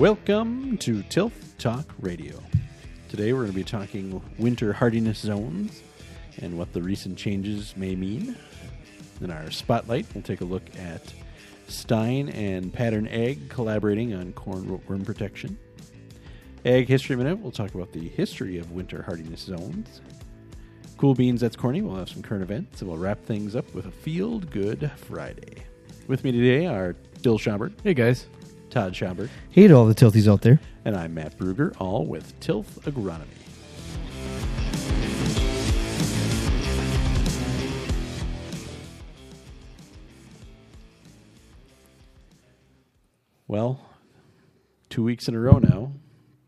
Welcome to Tilth Talk Radio. Today we're going to be talking winter hardiness zones and what the recent changes may mean. In our spotlight, we'll take a look at Stine and Pattern Ag collaborating on corn rootworm protection. Ag History Minute, we'll talk about the history of winter hardiness zones. Cool Beans, that's corny. We'll have some current events, and we'll wrap things up with a Field Good Friday. With me today are Bill Schomburg, Hey guys. Todd Schomburg, Hey to all the tilties out there. and I'm Matt Bruger, all with Tilth Agronomy. Well, two weeks in a row now,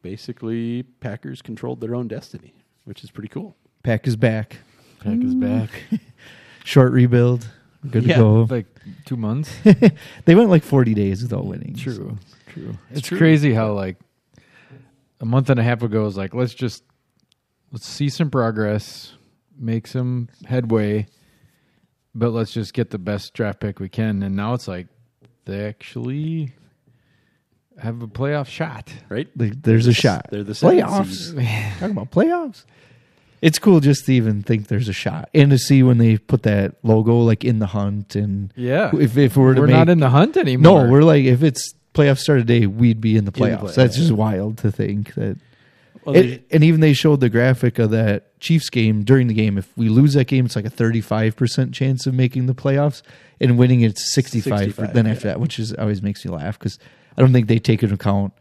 basically Packers controlled their own destiny, which is pretty cool. Pack is back. Pack is back. Short rebuild. Good Yeah, to go. like two months. they went like 40 days without winning. True. True. It's true. crazy how like a month and a half ago was like let's just let's see some progress, make some headway, but let's just get the best draft pick we can. And now it's like they actually have a playoff shot. Right? Like, there's a shot. They're the playoffs. Talking about playoffs. It's cool just to even think there's a shot and to see when they put that logo like in the hunt and Yeah. if if we were to We're make not in the hunt anymore. no, we're like if it's playoff start today, we'd be in the the playoffs. play- That's yeah. just wild to think that. Well, And- they- and even they showed the graphic of that Chiefs game during the game. If we lose that game, it's like a 35% chance of making the playoffs, and winning it's 65. 65, then yeah. after that, which is always makes me laugh because I don't think they take into account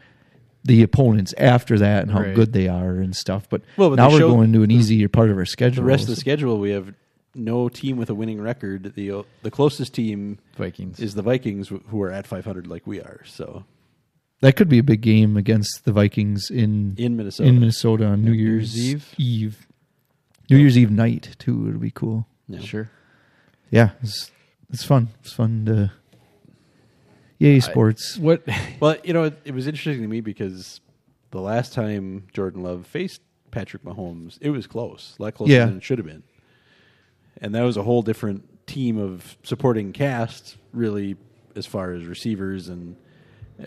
the opponents after that and how Right. good they are and stuff. But, Well, but now we're showed- going to an easier part of our schedule. the rest of the schedule, we have no team with a winning record. The uh, the closest team Vikings. is the Vikings, who are at 500 like we are. So that could be a big game against the Vikings in in Minnesota, in Minnesota on New Year's, Year's Eve? Eve. New Year's Eve night too. It'll be cool. Yeah. Sure. Yeah, it's it's fun. It's fun to. Yay, sports. What Well, you know, it, it was interesting to me because the last time Jordan Love faced Patrick Mahomes, it was close, a lot closer Yeah. than it should have been, and that was a whole different team of supporting cast, really, as far as receivers and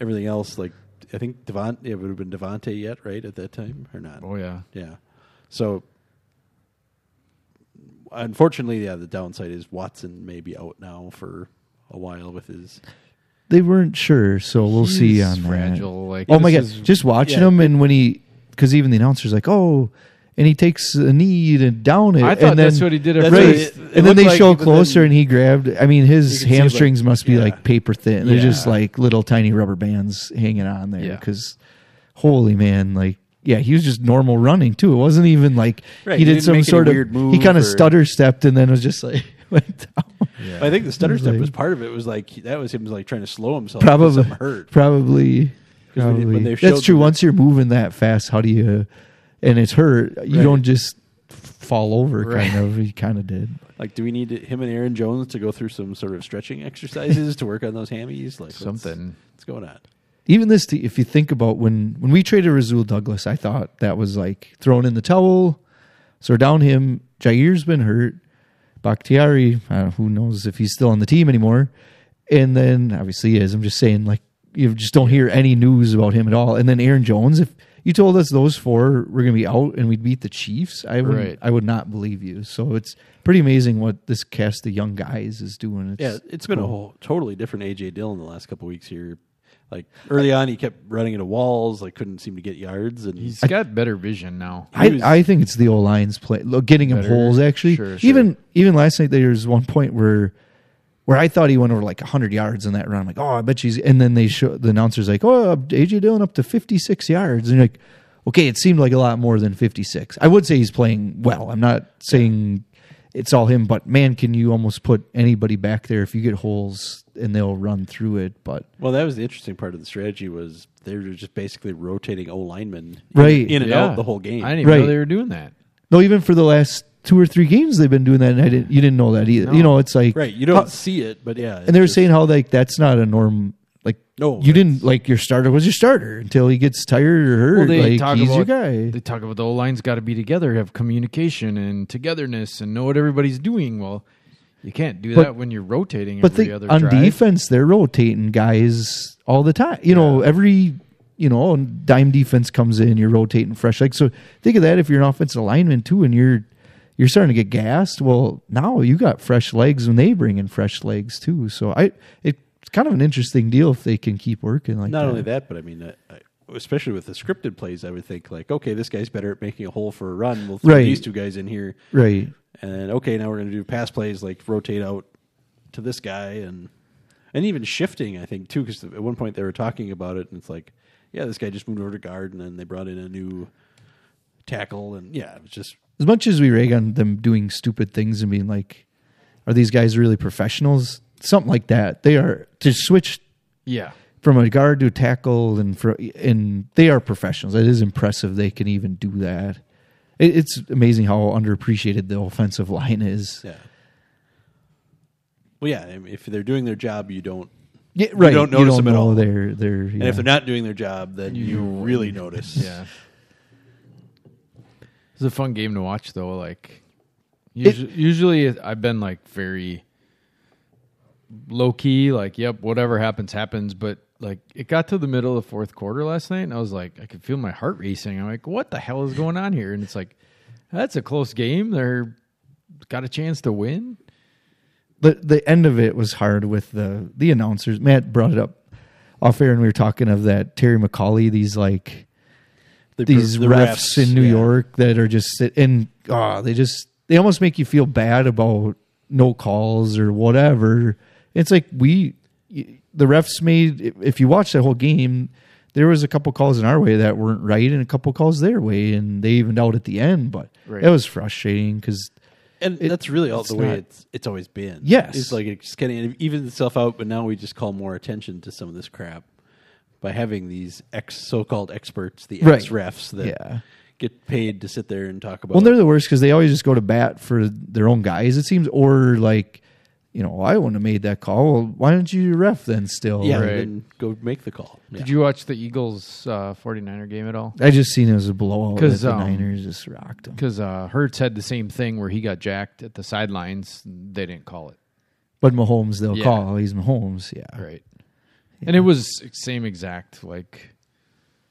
everything else. Like, I think Devon, it would have been Davante yet, right, at that time, or not? Oh yeah. Yeah. So unfortunately, yeah, the downside is Watson may be out now for a while with his They weren't sure, so we'll see He's on that. Like Oh my god! is- Just watching yeah. him, and when he, because even the announcer's like, "Oh," and he takes a knee and down it. I thought and that's what he did at Right, first. it- it and then they like, show closer, then and he grabbed. I mean, his hamstrings like- must be yeah. like paper thin. They're just like little tiny rubber bands hanging on there. Yeah. Because, holy man, like. Yeah, he was just normal running too. It wasn't even like Right, he he did some sort of. weird move. he kind of stutter stepped and then it was just like went down. Yeah. I think the stutter was step like- was part of it. Was like that was him like trying to slow himself. Probably, hurt. probably, 'Cause when- when probably. they showed That's true. Once you're moving that fast, how do you? And it's hurt. You Right. don't just fall over. Right. Kind of. He kind of did. Like, do we need to, him and Aaron Jones to go through some sort of stretching exercises to work on those hammies? Like what's- Something. What's going on? Even this, if you think about when when we traded Rasul Douglas, I thought that was like thrown in the towel. So down him. Jaire's been hurt. Bakhtiari, I who knows if he's still on the team anymore. And then obviously he is. I'm just saying, like you just don't hear any news about him at all. And then Aaron Jones, if you told us those four were going to be out and we'd beat the Chiefs, I would Right. I would not believe you. So it's pretty amazing what this cast of young guys is doing. It's, Yeah, it's been a whole totally different AJ Dillon the last couple weeks here. Like early on, he kept running into walls, like couldn't seem to get yards, and He's got better vision now. I, was- I think it's the O line's play, look, getting him Better. holes. Actually, Sure, sure. even even last night there was one point where where I thought he went over like hundred yards in that run. I'm like, oh, I bet she's. And then they show the announcers like, oh, AJ Dillon up to 56 yards, and you're like, okay, it seemed like a lot more than 56. I would say he's playing well. I'm not saying it's all him, but man, can you almost put anybody back there if you get holes and they'll run through it. But well, that was the interesting part of the strategy was they were just basically rotating O linemen Right. in, and Yeah. out the whole game. I didn't even know they were doing that. no, even for the last two or three games they've been doing that, and I didn't. You didn't know that either. No. You know, it's like right, you don't how- see it, but yeah, and they were saying how like that's not a norm. Like No, you didn't like your starter was your starter until he gets tired or hurt. Well, they like talk he's about your guy. they talk about the O line's got to be together, have communication and togetherness, and know what everybody's doing. Well, you can't do But- that when you're rotating but every the, other on drive. defense, they're rotating guys all the time. You know, every you know, dime defense comes in, you're rotating fresh legs. So think of that if you're an offensive lineman too, and you're you're starting to get gassed. Well, now you got fresh legs when they bring in fresh legs too. So I it's kind of an interesting deal if they can keep working like Not that. only that, but I mean, uh, I- especially with the scripted plays, I would think like, okay, this guy's better at making a hole for a run. We'll throw Right. these two guys in here, right? And okay, now we're going to do pass plays like rotate out to this guy and and even shifting. I think too, because at one point they were talking about it, and it's like, yeah, this guy just moved over to guard, and then they brought in a new tackle, and yeah, it was just As much as we rag on them doing stupid things and being like, are these guys really professionals? Something like that. They are to switch Yeah. from a guard to a tackle, and for and they are professionals. It is impressive they can even do that. It, it's amazing how underappreciated the offensive line is. yeah. Well, yeah, if they're doing their job, you don't. Yeah, right. You don't notice them at all. They're they're And if they're not doing their job, then you, really notice. Yeah. It's a fun game to watch though. Like It- usually, usually I've been like very low key, like, yep, whatever happens, happens. But like it got to the middle of the fourth quarter last night and I was like, I could feel my heart racing. I'm like, what the hell is going on here? And it's like, that's a close game. They're got a chance to win. the the end of it was hard with the the announcers. Matt brought it up off air, and we were talking of that Terry McAulay. These like The- these the refs, in New yeah. York that are just and oh, they just they almost make you feel bad about no calls or whatever. It's like we the refs made if you watch that whole game. There was a couple calls in our way that weren't right, and a couple calls their way, and they evened out at the end. But Right. it was frustrating because And It- that's really all the way not- it's it's always been. Yes. it's like it's kind of even itself out, but now we just call more attention to some of this crap by having these ex so-called experts, the ex refs that Yeah. get paid to sit there and talk about. Well, they're the worst because they always just go to bat for their own guys. It seems, or like, you know, I wouldn't have made that call. Well, why don't you ref then? Still, yeah, Right. then go make the call. Did you watch the Eagles uh, 49er game at all? I just seen it as a blowout. 'Cause, that the um, Niners just rocked them. Because uh, Hurts had the same thing where he got jacked at the sidelines. They didn't call it. But Mahomes, they'll Yeah. call. He's Mahomes. Yeah, Right. And it was same exact, like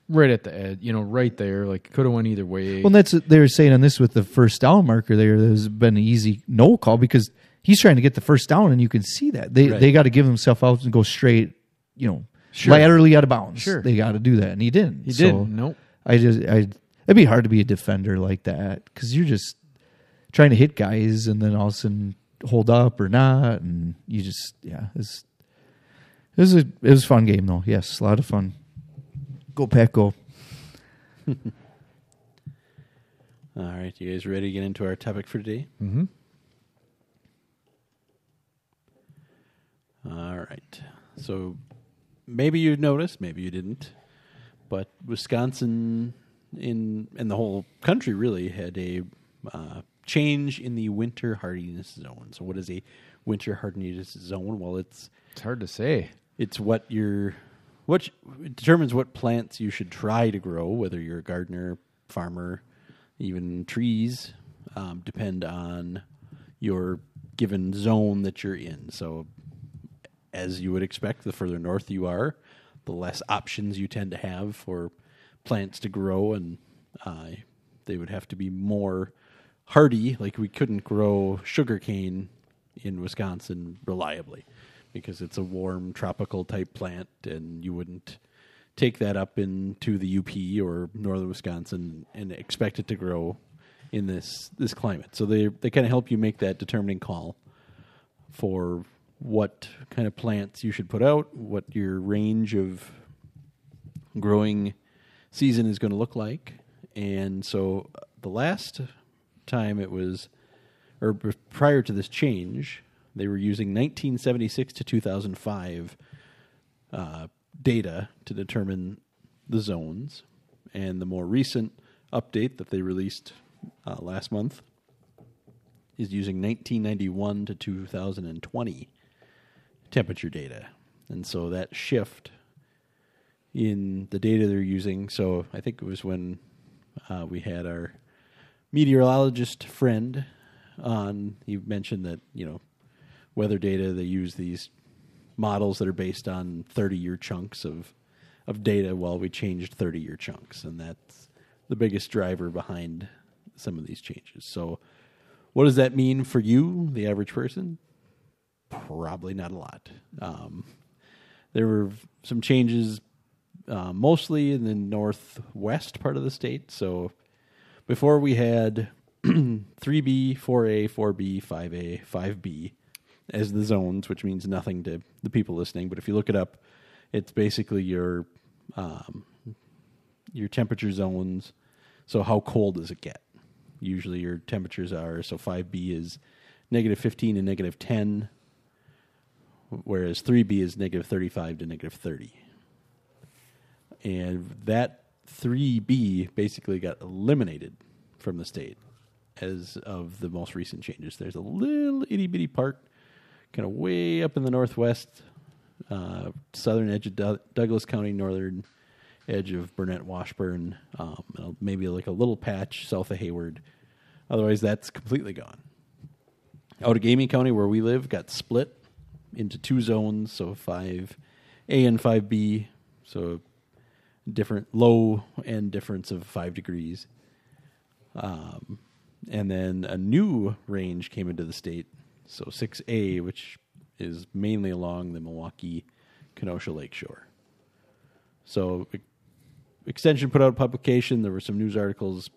right at the edge, you know, right there. Like could have went either way. Well, that's they were saying on this with the first down marker. There, there's been an easy no call because he's trying to get the first down, and you can see that they Right. they got to give himself out and go straight. You know, Sure. laterally out of bounds. Sure. they got to do that, and he didn't. he So- didn't. Nope. I just I it'd be hard to be a defender like that because you're just trying to hit guys and then all of a sudden hold up or not, and you just yeah it's it was a it was a fun game though. Yes, a lot of fun. Go Pack, go! All right, you guys ready to get into our topic for today? Mm-hmm. All right. So maybe you noticed, maybe you didn't, but Wisconsin in and the whole country really had a uh, change in the winter hardiness zone. So what is a winter hardiness zone? Well, it's It's hard to say. it's what your what determines what plants you should try to grow, whether you're a gardener, farmer, even trees, um, depend on your given zone that you're in. So, as you would expect, the further north you are, the less options you tend to have for plants to grow, and uh, they would have to be more hardy. Like we couldn't grow sugarcane in Wisconsin reliably because it's a warm tropical type plant, and you wouldn't take that up into the UP or northern Wisconsin and expect it to grow in this this climate. So they they kind of help you make that determining call for what kind of plants you should put out, what your range of growing season is going to look like. And so uh, the last time it was, or prior to this change, they were using 1976 to 2005 uh, data to determine the zones. And the more recent update that they released uh, last month is using 1991 to 2020 temperature data. And so that shift in the data they're using, so I think it was when uh, we had our meteorologist friend on, he mentioned that, you know, weather data, they use these models that are based on 30 year chunks of of data while we changed 30 year chunks. And that's the biggest driver behind some of these changes. So, what does that mean for you, the average person? Probably not a lot. Um, there were some changes uh, mostly in the northwest part of the state. So, before we had 3B, 4A, 4B, 5A, 5B as the zones, which means nothing to the people listening. But if you look it up, it's basically your um, your temperature zones. So how cold does it get? Usually your temperatures are so 5B is negative 15 and negative 10, whereas 3B is negative 35 to negative 30. And that 3B basically got eliminated from the state as of the most recent changes. There's a little itty bitty part kind of way up in the northwest, uh, southern edge of Du- Douglas County, northern edge of Burnett Washburn, um, maybe like a little patch south of Hayward. Otherwise, that's completely gone. Outagamie County, where we live, got split into two zones, so 5A and 5B, so different low end difference of five degrees. Um, and then a new range came into the state, so 6A, which is mainly along the Milwaukee Kenosha Lake Shore. So, Extension put out a publication. There were some news articles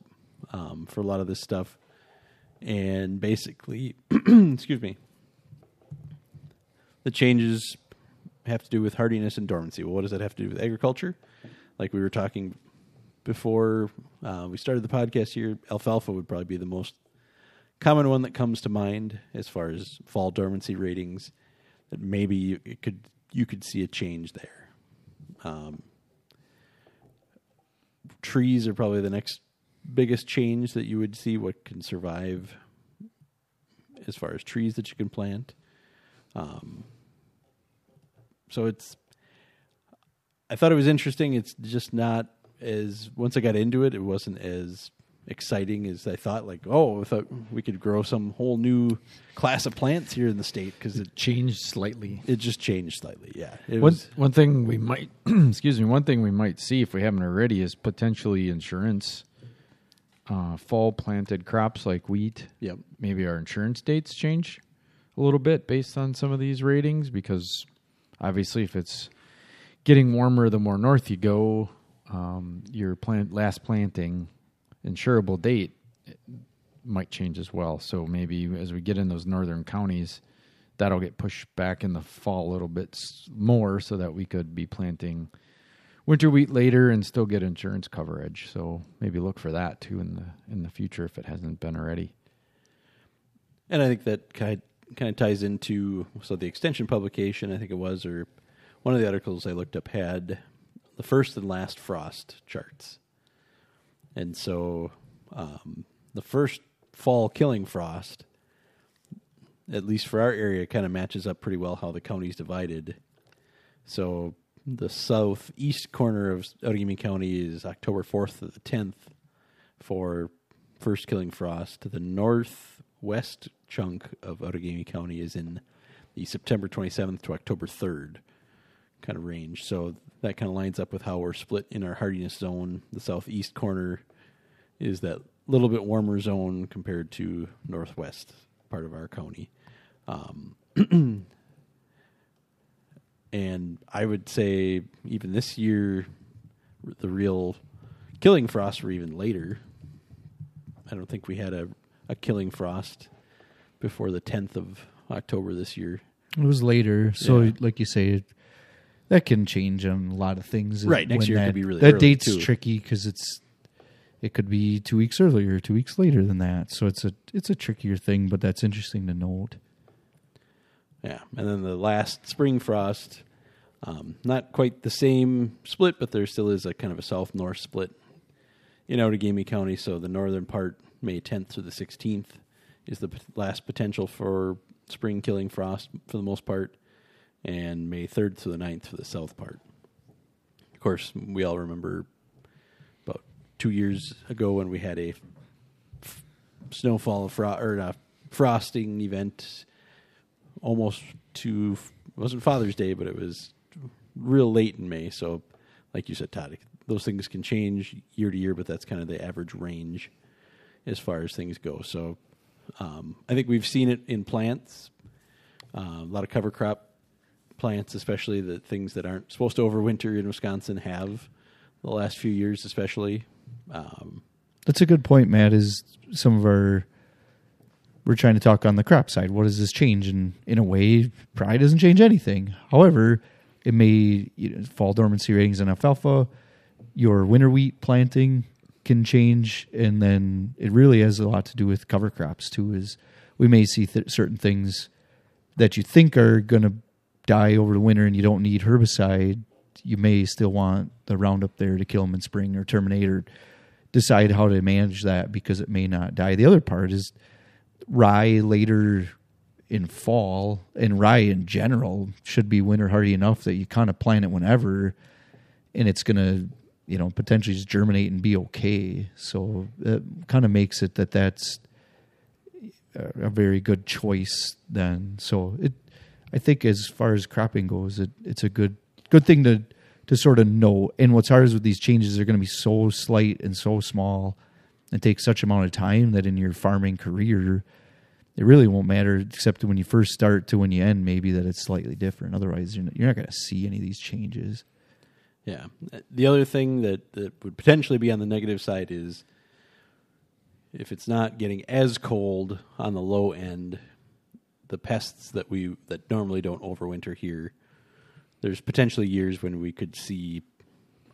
um, for a lot of this stuff. And basically, excuse me, the changes have to do with hardiness and dormancy. Well, what does that have to do with agriculture? Like we were talking before uh, we started the podcast here, alfalfa would probably be the most common one that comes to mind as far as fall dormancy ratings. That maybe it could you could see a change there. Um, trees are probably the next biggest change that you would see. What can survive as far as trees that you can plant. Um, so it's I thought it was interesting. It's just not as once I got into it, it wasn't as exciting as I thought. Like, oh, I thought we could grow some whole new class of plants here in the state because it Changed slightly. it just changed slightly. Yeah, it One was one thing we might excuse me, one thing we might see if we haven't already is potentially insurance. Uh, fall planted crops like wheat. yep. Maybe our insurance dates change a little bit based on some of these ratings because obviously if it's getting warmer the more north you go, um, your plant last planting insurable date might change as well. So maybe as we get in those northern counties, that'll get pushed back in the fall a little bit more so that we could be planting winter wheat later and still get insurance coverage. So maybe look for that too in the in the future if it hasn't been already. And I think that kind kind of ties into so the extension publication, I think it was, or one of the articles I looked up had the first and last frost charts, and so um, the first fall killing frost, at least for our area, kind of matches up pretty well how the county's divided. So the southeast corner of Outagamie County is October fourth to the tenth for first killing frost. The northwest chunk of Outagamie County is in the September 27th to October 3rd kind of range. So that kind of lines up with how we're split in our hardiness zone. The southeast corner is that little bit warmer zone compared to northwest part of our county. Um, and I would say even this year, the real killing frosts were even later. I don't think we had a, a killing frost before the 10th of October this year. It was later, so Yeah. like you say, that can change on a lot of things. Right, next when year that, could be really that date's too. tricky because it's it could be two weeks earlier, two weeks later than that. So it's a it's a trickier thing, but that's interesting to note. Yeah, and then the last spring frost, um, not quite the same split, but there still is a kind of a south north split in Outagamie County. So the northern part, May 10th to the 16th, is the last potential for spring killing frost for the most part, and May 3rd to the 9th for the south part. Of course, we all remember about two years ago when we had a f- snowfall fro- or a frosting event almost to it wasn't Father's Day, but it was real late in May. So like you said, Todd, those things can change year to year, but that's kind of the average range as far as things go. So um, I think we've seen it in plants, uh, a lot of cover crop plants, especially the things that aren't supposed to overwinter in Wisconsin, have the last few years, especially. Um, That's a good point, Matt. Is some of our we're trying to talk on the crop side. What does this change? And in a way, probably doesn't change anything. However, it may you know, fall dormancy ratings in alfalfa. Your winter wheat planting can change, and then it really has a lot to do with cover crops too. Is we may see th- certain things that you think are going to die over the winter, and you don't need herbicide. You may still want the Roundup there to kill them in spring or terminate or decide how to manage that because it may not die. The other part is rye later in fall and rye in general should be winter hardy enough that you kind of plant it whenever and it's going to you know potentially just germinate and be okay. So it kind of makes it that that's a very good choice then. So it i think as far as cropping goes it, it's a good good thing to to sort of know. And what's hard is with these changes they're going to be so slight and so small and take such amount of time that in your farming career it really won't matter except when you first start to when you end maybe that it's slightly different. Otherwise you're not, you're not going to see any of these changes yeah. The other thing that, that would potentially be on the negative side is if it's not getting as cold on the low end, the pests that we that normally don't overwinter here, there's potentially years when we could see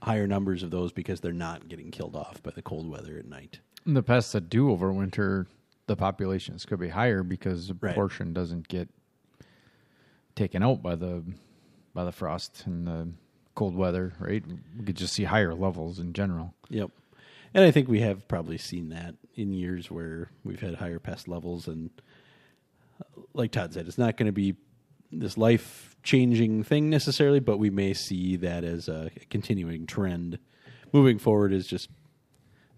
higher numbers of those because they're not getting killed off by the cold weather at night. And the pests that do overwinter, the populations could be higher because the Right. portion doesn't get taken out by the by the frost and the cold weather. Right, we could just see higher levels in general. Yep. And I think we have probably seen that in years where we've had higher pest levels. And uh, like Todd said, it's not going to be this life changing thing necessarily, but we may see that as a continuing trend moving forward is just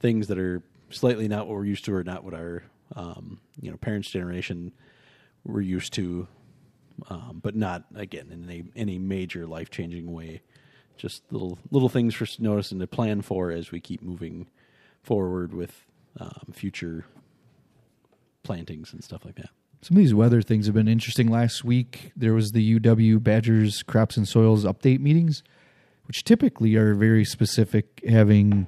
things that are slightly not what we're used to or not what our um, you know parents' generation were used to, um, but not again in any any major life changing way. Just little little things for notice and to plan for as we keep moving forward with um, future plantings and stuff like that. Some of these weather things have been interesting. Last week, there was the UW Badgers Crops and Soils update meetings, which typically are very specific, having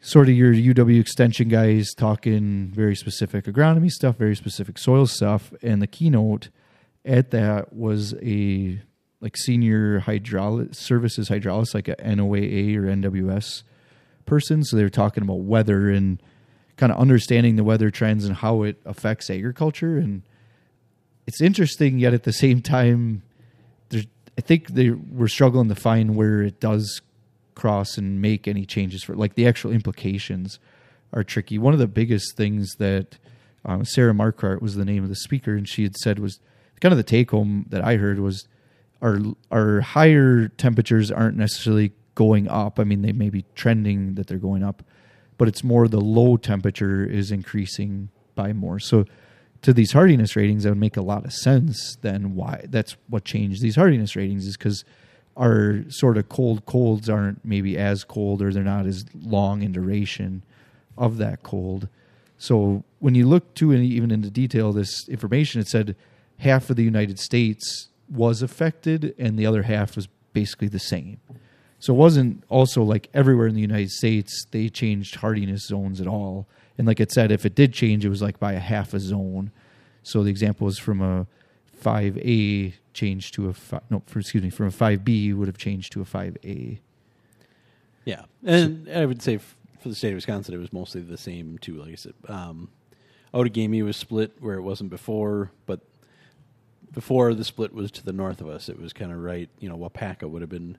sort of your UW extension guys talking very specific agronomy stuff, very specific soil stuff. And the keynote at that was a like senior hydraulic services hydraulics, like a NOAA or NWS person. So they were talking about weather and kind of understanding the weather trends and how it affects agriculture. And it's interesting, yet at the same time, I think they we're struggling to find where it does cross and make any changes for like the actual implications are tricky. One of the biggest things that um, Sarah Marquardt was the name of the speaker, and she had said was kind of the take home that I heard was our our higher temperatures aren't necessarily going up. I mean, they may be trending that they're going up, but it's more the low temperature is increasing by more. So to these hardiness ratings, that would make a lot of sense. Then why that's what changed these hardiness ratings is because our sort of cold colds aren't maybe as cold or they're not as long in duration of that cold. So when you look to even into detail this information, it said half of the United States was affected and the other half was basically the same. So it wasn't also like everywhere in the United States they changed hardiness zones at all. And like it said, if it did change, it was like by a half a zone. So the example is from a 5A changed to a no, for, excuse me, from a 5B would have changed to a 5A. Yeah, and I would say for the state of Wisconsin, it was mostly the same too. Like I said, um, Outagamie was split where it wasn't before, but before the split was to the north of us, it was kind of right. You know, Waupaca would have been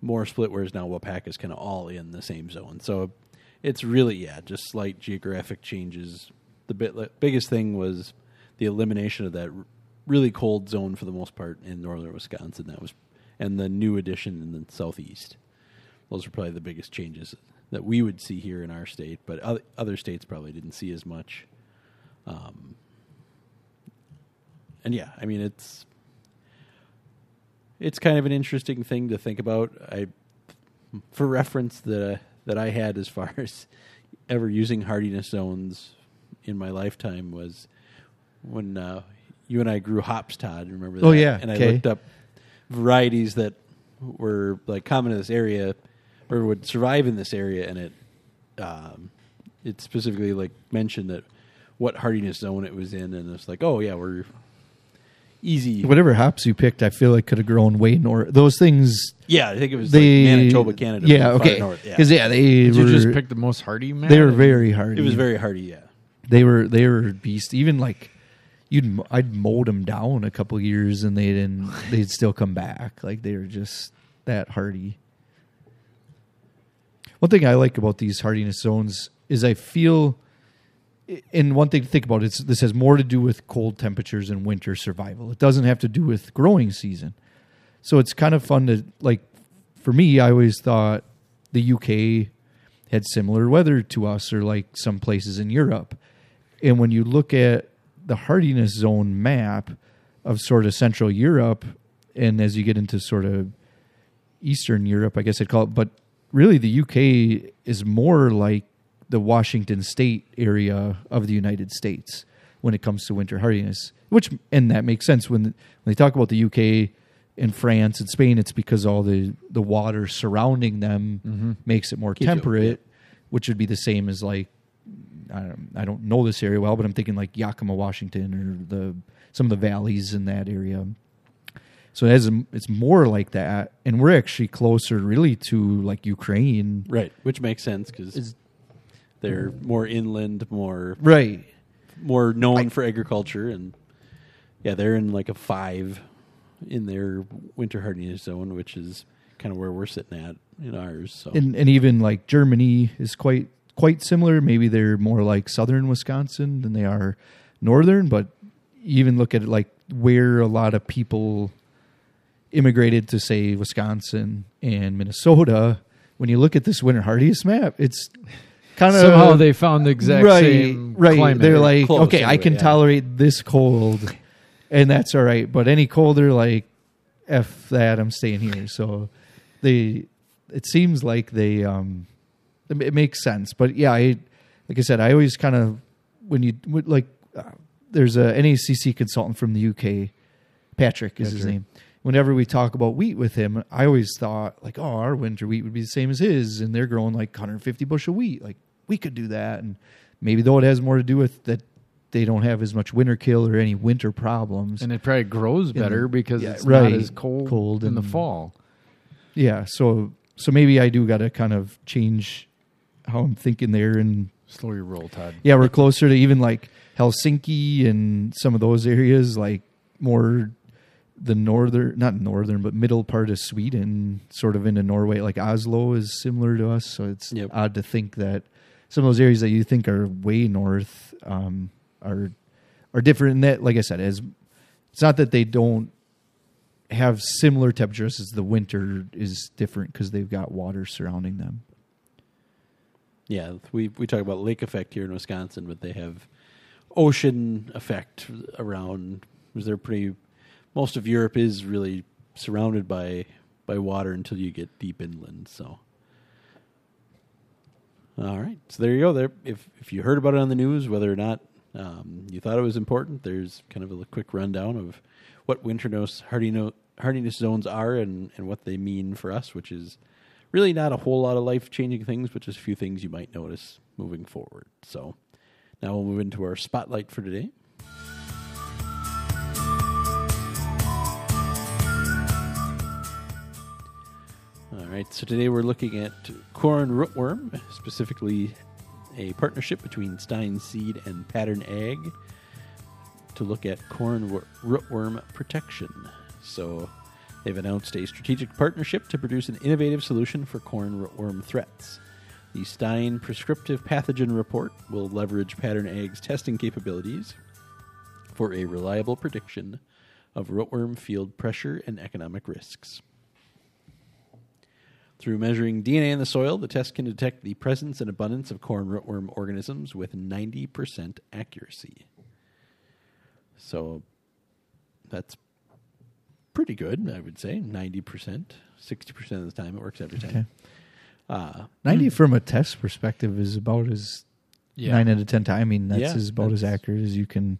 more split, whereas now Waupaca is kind of all in the same zone. So it's really yeah, just slight geographic changes. The bit, biggest thing was the elimination of that really cold zone for the most part in northern Wisconsin. That was, and the new addition in the southeast. Those are probably the biggest changes that we would see here in our state, but other, other states probably didn't see as much. Um, and yeah, I mean it's it's kind of an interesting thing to think about. I for reference that uh, that I had as far as ever using hardiness zones in my lifetime was when uh, you and I grew hops, Todd. Remember that? Oh, yeah, and I okay. looked up varieties that were like common in this area or would survive in this area, and it um, it specifically like mentioned that what hardiness zone it was in, and it's like, oh yeah, we're easy. Whatever hops you picked, I feel like could have grown way north. Those things, Yeah, I think it was they like Manitoba, Canada. Yeah, okay. north, yeah. Because yeah. they Did were you just pick the most hardy man? they were very hardy. it was very hardy. Yeah, they were they were beast. Even like you'd I'd mowed them down a couple years and they didn't they'd still come back. Like they were just that hardy. One thing I like about these hardiness zones is I feel, and one thing to think about is this has more to do with cold temperatures and winter survival. It doesn't have to do with growing season. So it's kind of fun to like. For me, I always thought the UK had similar weather to us, or like some places in Europe. And when you look at the hardiness zone map of sort of Central Europe, and as you get into sort of Eastern Europe, I guess I'd call it, but really the UK is more like the Washington State area of the United States when it comes to winter hardiness. Which and that makes sense when when they talk about the UK and France and Spain, it's because all the the water surrounding them mm-hmm. makes it more Keeps it- temperate, which would be the same as like I don't, I don't know this area well, but I'm thinking like Yakima, Washington, or the some of the valleys in that area. So it has a, it's more like that, and we're actually closer, really, to like Ukraine, right. Which makes sense because they're mm-hmm. more inland, more right? more known for agriculture, and yeah, they're in like a five in their winter hardiness zone, which is kind of where we're sitting at in ours. So And and even like Germany is quite quite similar. Maybe they're more like southern Wisconsin than they are northern, but even look at it like where a lot of people immigrated to say Wisconsin and Minnesota. When you look at this winter hardiness map, it's kind of Somehow they found the exact same right. climate. They're like, Close okay, I anyway, can yeah. tolerate this cold, and that's all right. But any colder, like, f that, I'm staying here. So they, it seems like they, um, it, it makes sense. But yeah, I, like I said, I always kind of when you like, uh, there's a NACC consultant from the UK, Patrick is his name. Whenever we talk about wheat with him, I always thought like, oh, our winter wheat would be the same as his, and they're growing like 150 bushel wheat. Like we could do that, and maybe though it has more to do with that they don't have as much winter kill or any winter problems. and it probably grows the- better because yeah, it's right. not as cold, Cold in the fall. yeah, so so maybe I do got to kind of change how I'm thinking there, and Slow your roll, Todd. yeah, we're closer to even like Helsinki and some of those areas, like more the northern, not northern, but middle part of Sweden, sort of into Norway. Like Oslo is similar to us, so it's Yep. odd to think that some of those areas that you think are way north um, are are different. And that, like I said, as it's not that they don't have similar temperatures as the winter is different because they've got water surrounding them. yeah, we we talk about lake effect here in Wisconsin, but they have ocean effect around. Because they're pretty. Most of Europe is really surrounded by by water until you get deep inland. So, all right. So there you go. There, if if you heard about it on the news, whether or not um, you thought it was important, there's kind of a quick rundown of what winter nose hardiness, hardiness zones are and and what they mean for us, which is really not a whole lot of life changing things, but just a few things you might notice moving forward. So now we'll move into our spotlight for today. All right, so today we're looking at corn rootworm, specifically a partnership between Stine Seed and Pattern Ag to look at corn rootworm protection. So they've announced a strategic partnership to produce an innovative solution for corn rootworm threats. The Stine Prescriptive Pathogen Report will leverage Pattern Ag's testing capabilities for a reliable prediction of rootworm field pressure and economic risks. Through measuring DNA in the soil, the test can detect the presence and abundance of corn rootworm organisms with 90% accuracy. So that's pretty good, I would say. 90%. 60% of the time it works every time. Okay. Uh, 90 from a test perspective is about as Yeah. nine out of 10 times. I mean, that's Yeah, as about as accurate as you can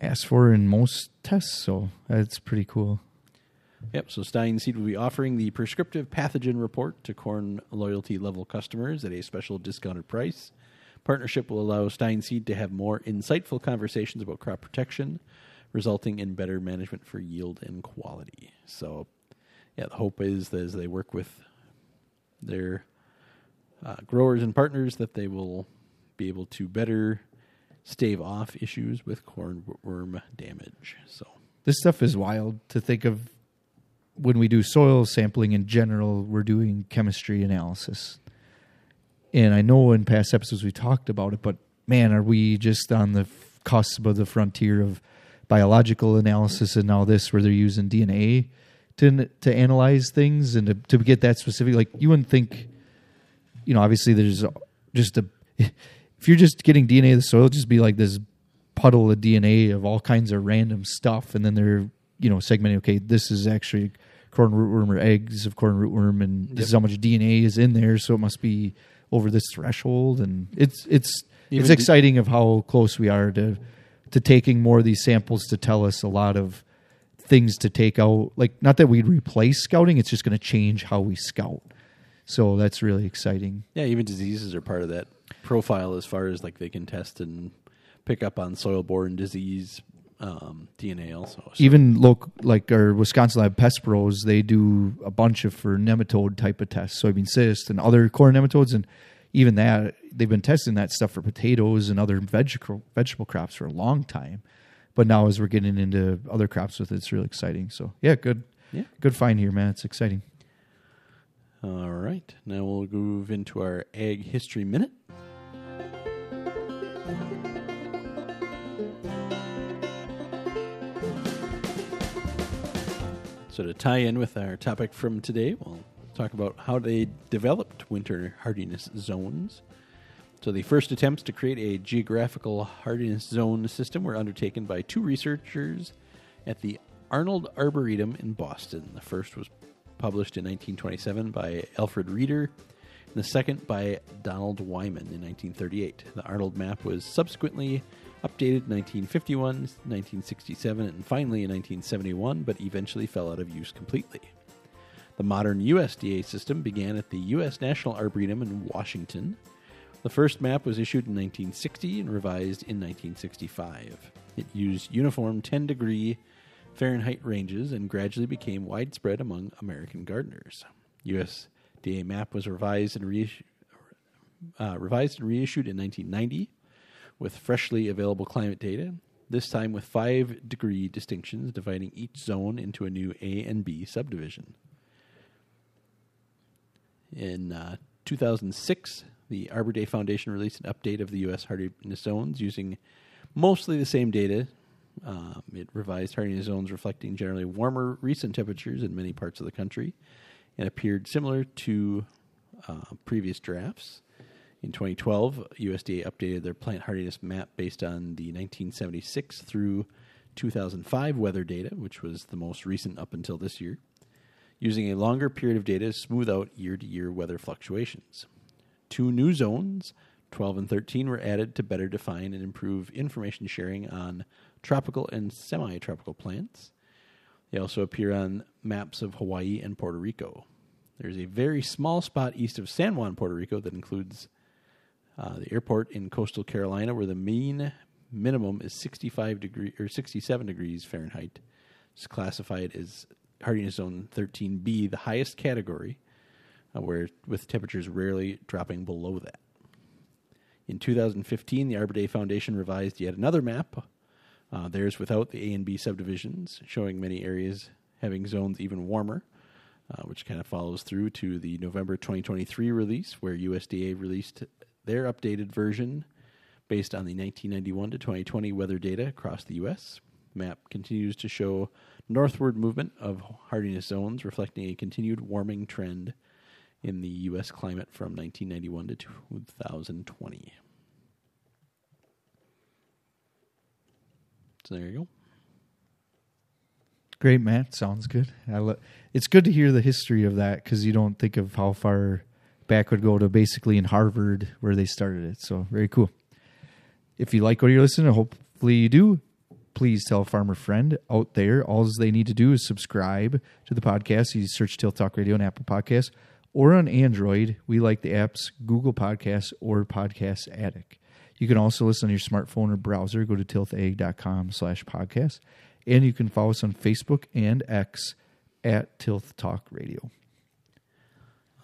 ask for in most tests. So that's pretty cool. Yep. So Stine Seed will be offering the prescriptive pathogen report to corn loyalty level customers at a special discounted price. Partnership will allow Stine Seed to have more insightful conversations about crop protection, resulting in better management for yield and quality. So, yeah, the hope is that as they work with their uh, growers and partners, that they will be able to better stave off issues with corn worm damage. So, This stuff is wild to think of when we do soil sampling in general, we're doing chemistry analysis. And I know in past episodes we talked about it, but man, are we just on the cusp of the frontier of biological analysis and now this where they're using DNA to to analyze things and to, to get that specific like you wouldn't think you know obviously there's just a if you're just getting DNA of the soil just be like this puddle of DNA of all kinds of random stuff and then they're you know segmenting okay this is actually corn rootworm or eggs of corn rootworm and this Yep. is how much DNA is in there so it must be over this threshold and it's it's Even it's d- exciting of how close we are to to taking more of these samples to tell us a lot of things to take out. Like not that we'd replace scouting it's just going to change how we scout. So that's really exciting. Yeah, even diseases are part of that profile as far as like they can test and pick up on soil-borne disease um, DNA also. So, even local like our wisconsin lab pest pros they do a bunch of for nematode type of tests soybean cyst and other corn nematodes and even that they've been testing that stuff for potatoes and other vegetable vegetable crops for a long time but now as we're getting into other crops with it it's really exciting so yeah good Yeah. good find here man it's exciting all right, now we'll move into our ag history minute. So to tie in with our topic from today, we'll talk about how they developed winter hardiness zones. So the first attempts to create a geographical hardiness zone system were undertaken by two researchers at the Arnold Arboretum in Boston. The first was published in 1927 by Alfred Rehder, and the second by Donald Wyman in 1938. The Arnold map was subsequently updated in 1951, 1967, and finally in 1971, but eventually fell out of use completely. The modern USDA system began at the U.S. National Arboretum in Washington. The first map was issued in 1960 and revised in 1965. It used uniform 10 degree Fahrenheit ranges and gradually became widespread among American gardeners. USDA map was revised and reissued, uh, revised and reissued in 1990 with freshly available climate data, this time with five degree distinctions dividing each zone into a new A and B subdivision. In uh, 2006, the Arbor Day Foundation released an update of the U.S. hardiness zones using mostly the same data. Um, it revised hardiness zones reflecting generally warmer recent temperatures in many parts of the country and appeared similar to uh, previous drafts. In 2012, USDA updated their plant hardiness map based on the 1976 through 2005 weather data, which was the most recent up until this year, using a longer period of data to smooth out year to year weather fluctuations. Two new zones, 12 and 13, were added to better define and improve information sharing on tropical and semi tropical plants. They also appear on maps of Hawaii and Puerto Rico. There's a very small spot east of San Juan, Puerto Rico, that includes uh, the airport in coastal Carolina, where the mean minimum is 65 degree or 67 degrees Fahrenheit. It's classified as hardiness zone 13B, the highest category, uh, where with temperatures rarely dropping below that. In 2015, the Arbor Day Foundation revised yet another map. Uh, theirs without the A and B subdivisions, showing many areas having zones even warmer, uh, which kind of follows through to the November 2023 release, where USDA released their updated version based on the 1991 to 2020 weather data across the U.S. Map continues to show northward movement of hardiness zones, reflecting a continued warming trend in the U.S. climate from 1991 to 2020. So there you go. Great, Matt. Sounds good. Lo- it's good to hear the history of that because you don't think of how far back would go to basically in Harvard where they started it. So very cool. If you like what you're listening, to, hopefully you do. Please tell a farmer friend out there. All they need to do is subscribe to the podcast. You search Tilth Talk Radio on Apple Podcasts, or on Android. We like the apps Google Podcasts or Podcast Addict. You can also listen on your smartphone or browser. Go to tilthag.com slash podcast. And you can follow us on Facebook and X at Tilth Talk Radio.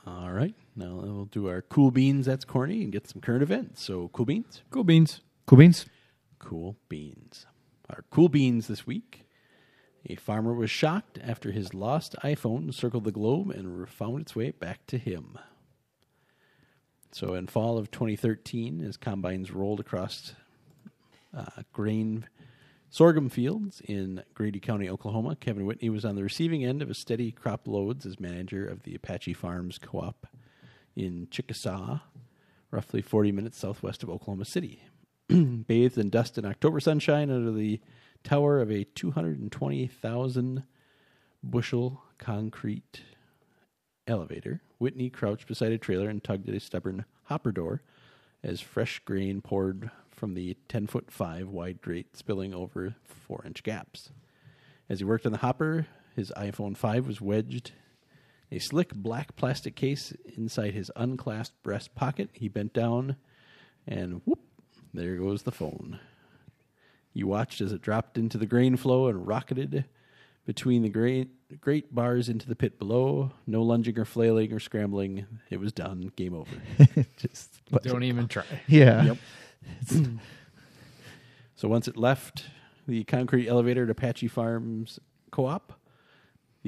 All right. Now we'll do our cool beans. That's corny and get some current events. So cool beans. Cool beans. Cool beans? Cool beans. Our cool beans this week. A farmer was shocked after his lost iPhone circled the globe and found its way back to him. So, in fall of 2013, as combines rolled across uh, grain sorghum fields in Grady County, Oklahoma, Kevin Whitney was on the receiving end of a steady crop loads as manager of the Apache Farms Co op in Chickasha, roughly 40 minutes southwest of Oklahoma City. Bathed in dust and October sunshine under the tower of a 220,000 bushel concrete elevator, Whitney crouched beside a trailer and tugged at a stubborn hopper door as fresh grain poured from the 10 foot 5 wide grate, spilling over 4 inch gaps. As he worked on the hopper, his iPhone 5 was wedged a slick black plastic case inside his unclasped breast pocket. He bent down and whoop, there goes the phone. You watched as it dropped into the grain flow and rocketed between the great, great bars into the pit below. No lunging or flailing or scrambling. It was done. Game over. Just Don't even try. yeah. Yep. so once it left the concrete elevator at Apache Farms Co-op,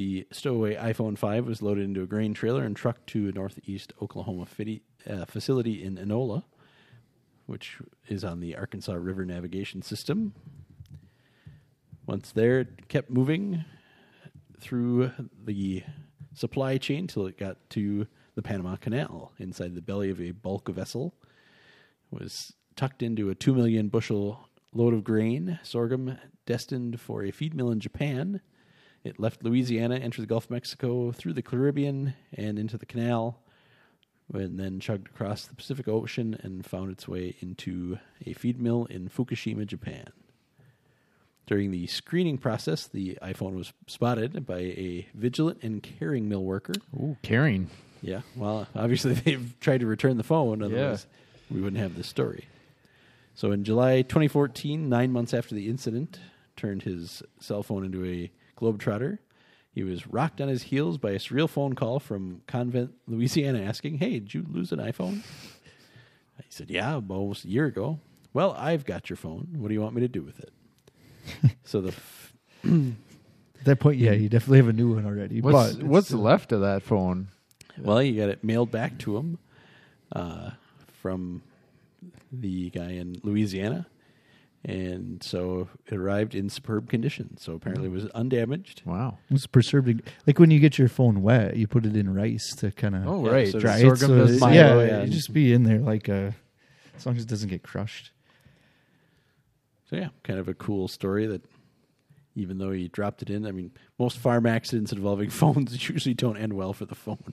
the stowaway iPhone 5 was loaded into a grain trailer and trucked to a northeast Oklahoma fiti- uh, facility in Inola, which is on the Arkansas River navigation system. Once there, it kept moving through the supply chain till it got to the Panama Canal inside the belly of a bulk vessel. It was tucked into a 2 million bushel load of grain, sorghum, destined for a feed mill in Japan. It left Louisiana, entered the Gulf of Mexico, through the Caribbean, and into the canal, and then chugged across the Pacific Ocean and found its way into a feed mill in Fukushima, Japan. During the screening process, the iPhone was spotted by a vigilant and caring mill worker. Ooh, caring. Yeah, well, obviously they've tried to return the phone, otherwise we wouldn't have this story. So in July 2014, nine months after the incident, turned his cell phone into a globetrotter. He was rocked on his heels by a surreal phone call from Convent, Louisiana, asking, "Hey, did you lose an iPhone?" He said, "Yeah, almost a year ago." Well, I've got your phone. What do you want me to do with it? so the f- At that point, yeah, you definitely have a new one already. What's but what's still- left of that phone? Well, you got it mailed back to him uh, from the guy in Louisiana. And so it arrived in superb condition. So apparently it was undamaged. Wow. It's preserved. Like when you get your phone wet, you put it in rice to kind of Oh Yeah, right. so dry it. So does it- yeah, yeah. it just be in there like a, as long as it doesn't get crushed. So yeah, kind of a cool story that even though he dropped it in, I mean, most farm accidents involving phones usually don't end well for the phone.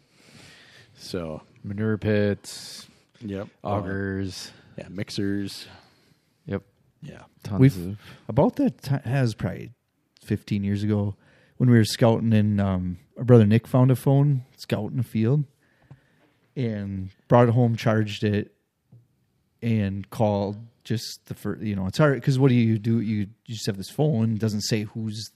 So, manure pits, yep. augers. Uh, yeah, mixers. Yep. Yeah. Tons We've- of About that time, has probably 15 years ago when we were scouting and um, our brother Nick found a phone scouting a field and brought it home, charged it, and called just the first, you know, it's hard because what do you do? You, you just have this phone, doesn't say who's,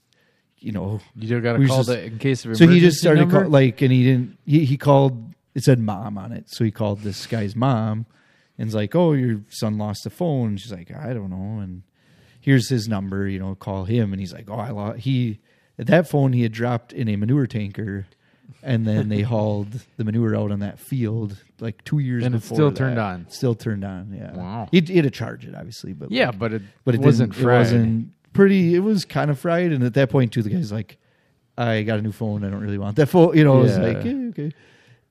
you know, you don't got We to call just- the in case of so he just started number? call, like, and he didn't. He, he called. It said mom on it, so he called this guy's mom, and was like, "Oh, your son lost a phone." She's like, "I don't know." And here's his number. You know, call him. And he's like, "Oh, I lost." He at that phone he had dropped in a manure tanker, and then they hauled the manure out on that field like two years. And it's before still that. turned on. Still turned on. Yeah. Wow. He, he had to charge it, obviously, but yeah, like, but it but it wasn't fried. It wasn't pretty. It was kind of fried, and at that point, too, the guy's like, "I got a new phone. I don't really want that phone." You know, it was like, yeah, okay.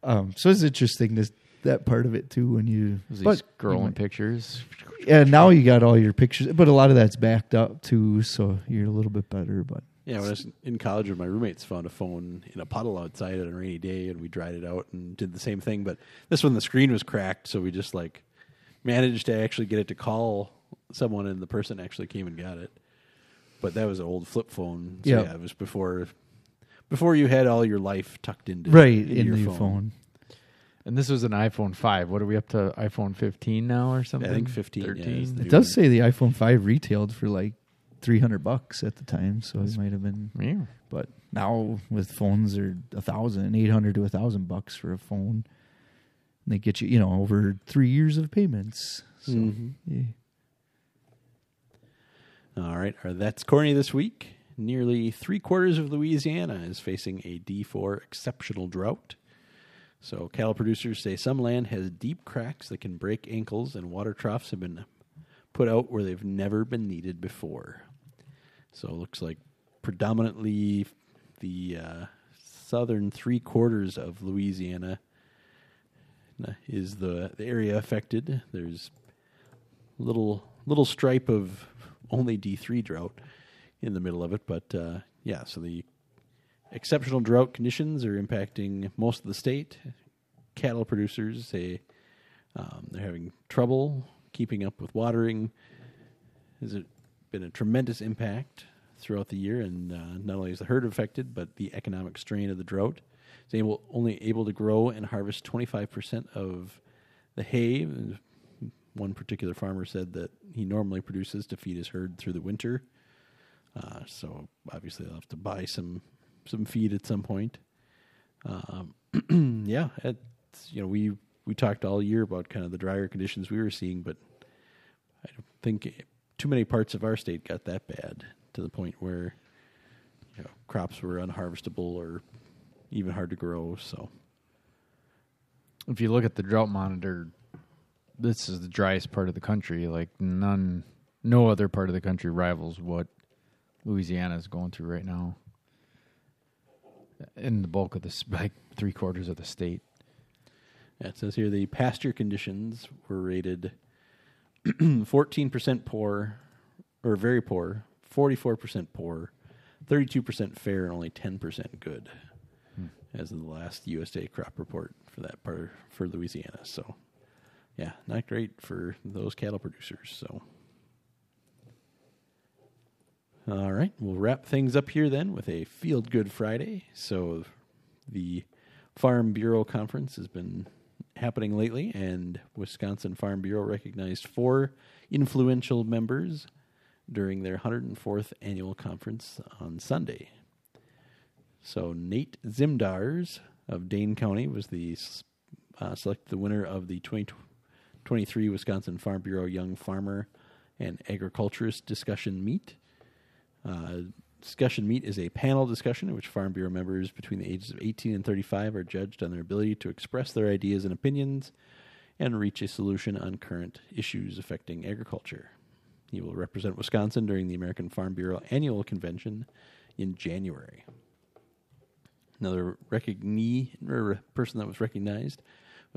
Um, so it's interesting this that part of it too when you. Was he But scrolling pictures? yeah, now you got all your pictures, but a lot of that's backed up too, so you're a little bit better. But Yeah, when I was in college, with my roommates found a phone in a puddle outside on a rainy day, and we dried it out and did the same thing. But this one, the screen was cracked, so we just like managed to actually get it to call someone, and the person actually came and got it. But that was an old flip phone. So Yeah. yeah, it was before before you had all your life tucked into right into in your the phone. phone. And this was an iPhone 5. What are we up to? iPhone 15 now or something? I think 15, yeah, 13? is the It does say the iPhone 5 retailed for like 300 bucks at the time, so it might have been. Yeah. But now with phones, are a thousand, eight hundred to a thousand bucks for a phone. And they get you, you know, over three years of payments. So, Mhm. yeah. All right, that's corny this week. Nearly three quarters of Louisiana is facing a D4 exceptional drought. So, cattle producers say some land has deep cracks that can break ankles, and water troughs have been put out where they've never been needed before. So, it looks like predominantly the uh, southern three quarters of Louisiana uh, is the, the area affected. There's little little stripe of only D three drought in the middle of it, but uh, yeah. So the exceptional drought conditions are impacting most of the state. Cattle producers say um, they're having trouble keeping up with watering. Has been a tremendous impact throughout the year, and uh, not only is the herd affected, but the economic strain of the drought is able only able to grow and harvest twenty five percent of the hay. One particular farmer said that he normally produces to feed his herd through the winter. Uh, so obviously they'll have to buy some some feed at some point. Um, yeah, it's, you know we we talked all year about kind of the drier conditions we were seeing, but I don't think too many parts of our state got that bad to the point where you know crops were unharvestable or even hard to grow. So If you look at the drought monitor, this is the driest part of the country. Like none, no other part of the country rivals what Louisiana is going through right now. In the bulk of this, like three quarters of the state. Yeah, it says here the pasture conditions were rated 14% poor, or very poor, 44% poor, 32% fair, and only 10% good, hmm. as in the last USDA crop report for that part for Louisiana. So, yeah, not great for those cattle producers. So, all right, we'll wrap things up here then with a Field Good Friday. So, the Farm Bureau Conference has been happening lately, and Wisconsin Farm Bureau recognized four influential members during their 104th annual conference on Sunday. So Nate Zimdars of Dane County was the uh, selected the winner of the 2023 Wisconsin Farm Bureau Young Farmer and Agriculturist Discussion Meet. Uh, discussion meet is a panel discussion in which Farm Bureau members between the ages of 18 and 35 are judged on their ability to express their ideas and opinions and reach a solution on current issues affecting agriculture. He will represent Wisconsin during the American Farm Bureau annual convention in January. Another recognee, person that was recognized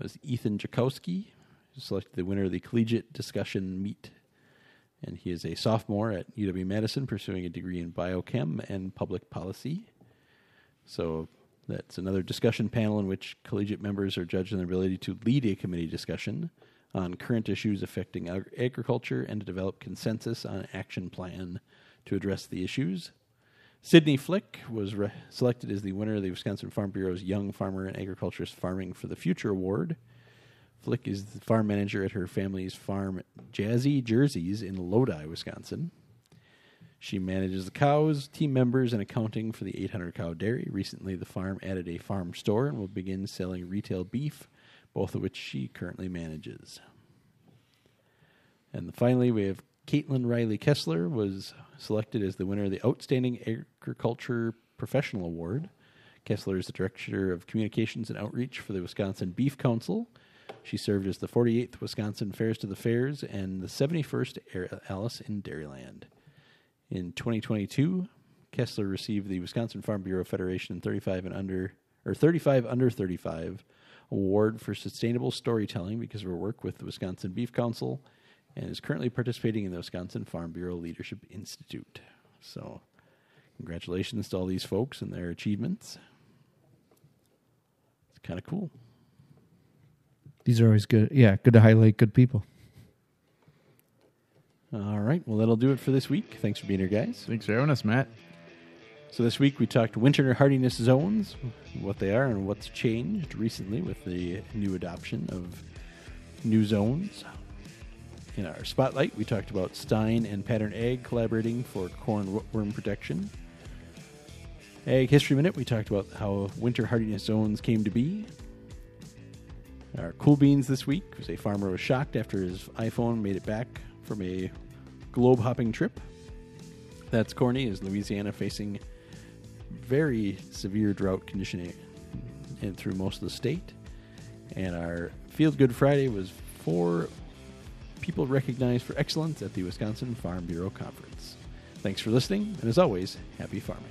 was Ethan Jakowski, who selected the winner of the Collegiate Discussion Meet and he is a sophomore at UW Madison pursuing a degree in biochem and public policy. So that's another discussion panel in which collegiate members are judged on their ability to lead a committee discussion on current issues affecting ag- agriculture and to develop consensus on an action plan to address the issues. Sydney Flick was re- selected as the winner of the Wisconsin Farm Bureau's Young Farmer and Agriculturist Farming for the Future Award. Flick is the farm manager at her family's farm, Jazzy Jerseys, in Lodi, Wisconsin. She manages the cows, team members, and accounting for the 800 cow dairy. Recently, the farm added a farm store and will begin selling retail beef, both of which she currently manages. And finally, we have Caitlin Riley Kessler was selected as the winner of the Outstanding Agriculture Professional Award. Kessler is the director of communications and outreach for the Wisconsin Beef Council. She served as the 48th Wisconsin Fairest of the Fairs and the 71st Alice in Dairyland. In 2022, Kessler received the Wisconsin Farm Bureau Federation 35 and under or 35 under 35 award for sustainable storytelling because of her work with the Wisconsin Beef Council and is currently participating in the Wisconsin Farm Bureau Leadership Institute. So, Congratulations to all these folks and their achievements. It's kind of cool. These are always good. Yeah, good to highlight good people. All right. Well, that'll do it for this week. Thanks for being here, guys. Thanks for having us, Matt. So this week we talked winter hardiness zones, what they are, and what's changed recently with the new adoption of new zones. In our spotlight, we talked about Stine and Pattern Ag collaborating for corn worm protection. Ag History Minute, we talked about how winter hardiness zones came to be. Our cool beans this week was a farmer was shocked after his iPhone made it back from a globe hopping trip. That's corny. Is Louisiana facing very severe drought conditioning and through most of the state? And our Field Good Friday was four people recognized for excellence at the Wisconsin Farm Bureau Conference. Thanks for listening, and as always, happy farming.